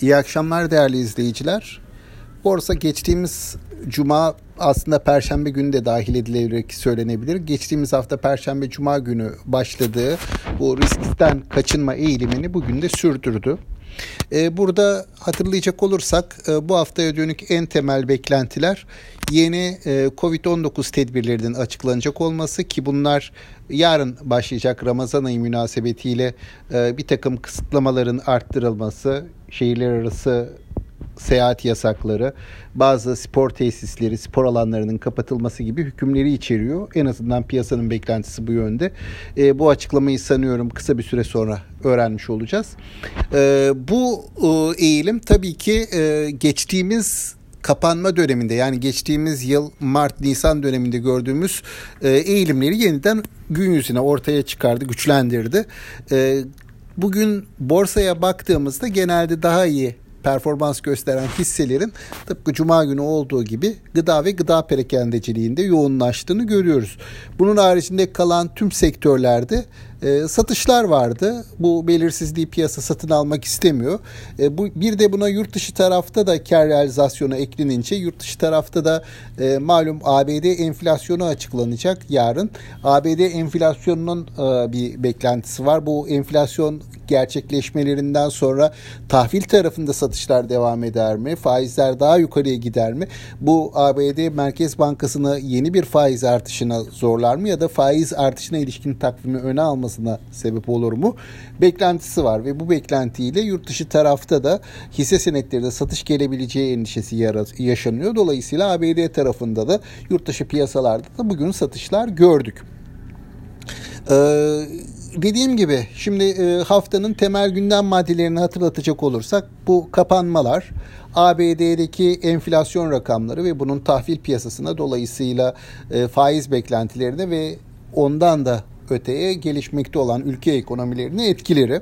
İyi akşamlar değerli izleyiciler. Borsa geçtiğimiz cuma aslında perşembe günü de dahil edilerek söylenebilir. Geçtiğimiz hafta perşembe cuma günü başladığı bu riskten kaçınma eğilimini bugün de sürdürdü. Ee, burada hatırlayacak olursak e, bu haftaya dönük en temel beklentiler yeni e, Covid-19 tedbirlerinin açıklanacak olması ki bunlar yarın başlayacak Ramazan ayı münasebetiyle e, bir takım kısıtlamaların arttırılması, şehirler arası seyahat yasakları, bazı spor tesisleri, spor alanlarının kapatılması gibi hükümleri içeriyor. En azından piyasanın beklentisi bu yönde. E, bu açıklamayı sanıyorum kısa bir süre sonra öğrenmiş olacağız. E, bu e, eğilim tabii ki e, geçtiğimiz kapanma döneminde yani geçtiğimiz yıl Mart-Nisan döneminde gördüğümüz e, eğilimleri yeniden gün yüzüne ortaya çıkardı, güçlendirdi. E, bugün borsaya baktığımızda genelde daha iyi performans gösteren hisselerin tıpkı cuma günü olduğu gibi gıda ve gıda perakendeciliğinde yoğunlaştığını görüyoruz. Bunun haricinde kalan tüm sektörlerde e, satışlar vardı. Bu belirsizliği piyasa satın almak istemiyor. E, bu bir de buna yurt dışı tarafta da kar realizasyonu eklenince yurt dışı tarafta da e, malum ABD enflasyonu açıklanacak yarın. ABD enflasyonunun e, bir beklentisi var. Bu enflasyon gerçekleşmelerinden sonra tahvil tarafında satışlar devam eder mi? Faizler daha yukarıya gider mi? Bu ABD Merkez Bankası'nı yeni bir faiz artışına zorlar mı ya da faiz artışına ilişkin takvimi öne almasına sebep olur mu? Beklentisi var ve bu beklentiyle yurt dışı tarafta da hisse senetlerinde satış gelebileceği endişesi yaşanıyor. Dolayısıyla ABD tarafında da yurt dışı piyasalarda da bugün satışlar gördük. Ee, dediğim gibi şimdi e, haftanın temel gündem maddelerini hatırlatacak olursak bu kapanmalar, ABD'deki enflasyon rakamları ve bunun tahvil piyasasına dolayısıyla e, faiz beklentilerine ve ondan da öteye gelişmekte olan ülke ekonomilerine etkileri.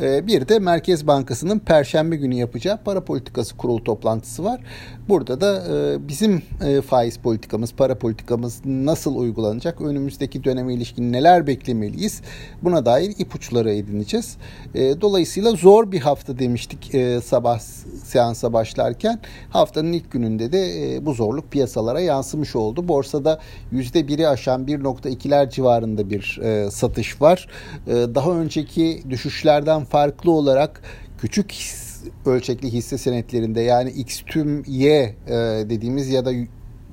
Ee, bir de Merkez Bankası'nın Perşembe günü yapacağı para politikası kurulu toplantısı var. Burada da e, bizim e, faiz politikamız, para politikamız nasıl uygulanacak, önümüzdeki döneme ilişkin neler beklemeliyiz buna dair ipuçları edineceğiz. E, dolayısıyla zor bir hafta demiştik sabah seansa başlarken. Haftanın ilk gününde de bu zorluk piyasalara yansımış oldu. Borsada %1'i aşan 1.2'ler civarında bir satış var. Daha önceki düşüşlerden farklı olarak küçük his, ölçekli hisse senetlerinde yani X tüm Y e, dediğimiz ya da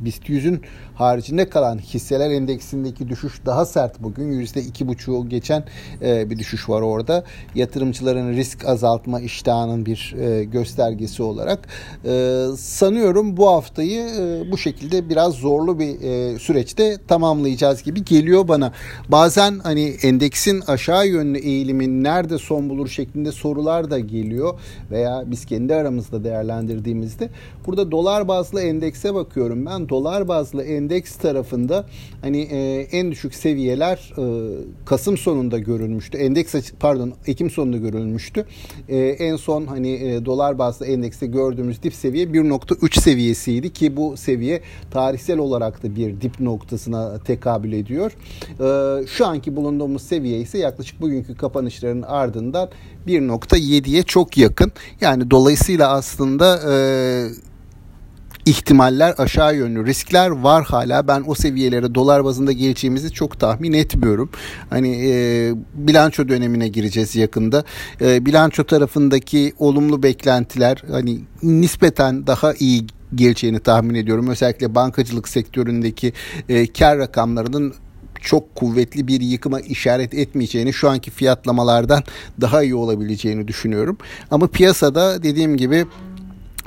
BIST 100'ün haricinde kalan hisseler endeksindeki düşüş daha sert bugün. Yüzde iki buçuğu geçen e, bir düşüş var orada. Yatırımcıların risk azaltma iştahının bir e, göstergesi olarak. E, sanıyorum bu haftayı bu şekilde biraz zorlu bir süreçte tamamlayacağız gibi geliyor bana. Bazen hani endeksin aşağı yönlü eğilimin nerede son bulur şeklinde sorular da geliyor veya biz kendi aramızda değerlendirdiğimizde burada dolar bazlı endekse bakıyorum ben. Dolar bazlı endeks tarafında hani e, en düşük seviyeler e, Kasım sonunda görülmüştü. Endeks pardon Ekim sonunda görülmüştü. E, en son hani e, dolar bazlı endekste gördüğümüz dip seviye 1.3 seviyesiydi ki bu seviye tarihsel olarak da bir dip noktasına tekabül ediyor. E, şu anki bulunduğumuz seviye ise yaklaşık bugünkü kapanışların ardından 1.7'ye çok yakın. Yani dolayısıyla aslında e, ihtimaller aşağı yönlü riskler var hala. Ben o seviyelere dolar bazında geleceğimizi çok tahmin etmiyorum. Hani e, bilanço dönemine gireceğiz yakında. E, bilanço tarafındaki olumlu beklentiler hani nispeten daha iyi geleceğini tahmin ediyorum. Özellikle bankacılık sektöründeki e, kar rakamlarının çok kuvvetli bir yıkıma işaret etmeyeceğini, şu anki fiyatlamalardan daha iyi olabileceğini düşünüyorum. Ama piyasada dediğim gibi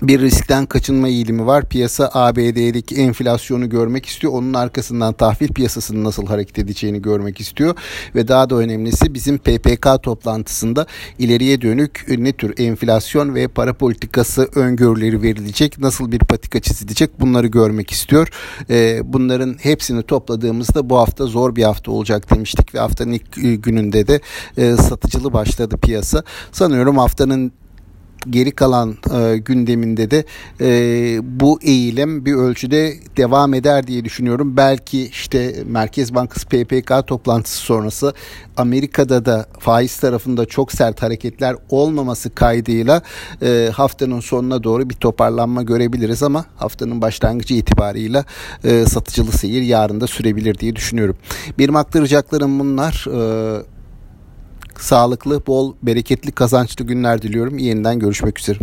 bir riskten kaçınma eğilimi var. Piyasa ABD'deki enflasyonu görmek istiyor. Onun arkasından tahvil piyasasının nasıl hareket edeceğini görmek istiyor. Ve daha da önemlisi bizim PPK toplantısında ileriye dönük ne tür enflasyon ve para politikası öngörüleri verilecek, nasıl bir patika çizilecek bunları görmek istiyor. Ee, bunların hepsini topladığımızda bu hafta zor bir hafta olacak demiştik ve haftanın ilk gününde de e, satıcılı başladı piyasa. Sanıyorum haftanın geri kalan e, gündeminde de e, bu eğilim bir ölçüde devam eder diye düşünüyorum. Belki işte Merkez Bankası PPK toplantısı sonrası Amerika'da da faiz tarafında çok sert hareketler olmaması kaydıyla e, haftanın sonuna doğru bir toparlanma görebiliriz ama haftanın başlangıcı itibarıyla e, satıcılı seyir yarın da sürebilir diye düşünüyorum. Benim aktaracaklarım bunlar. E, sağlıklı, bol, bereketli, kazançlı günler diliyorum. Yeniden görüşmek üzere.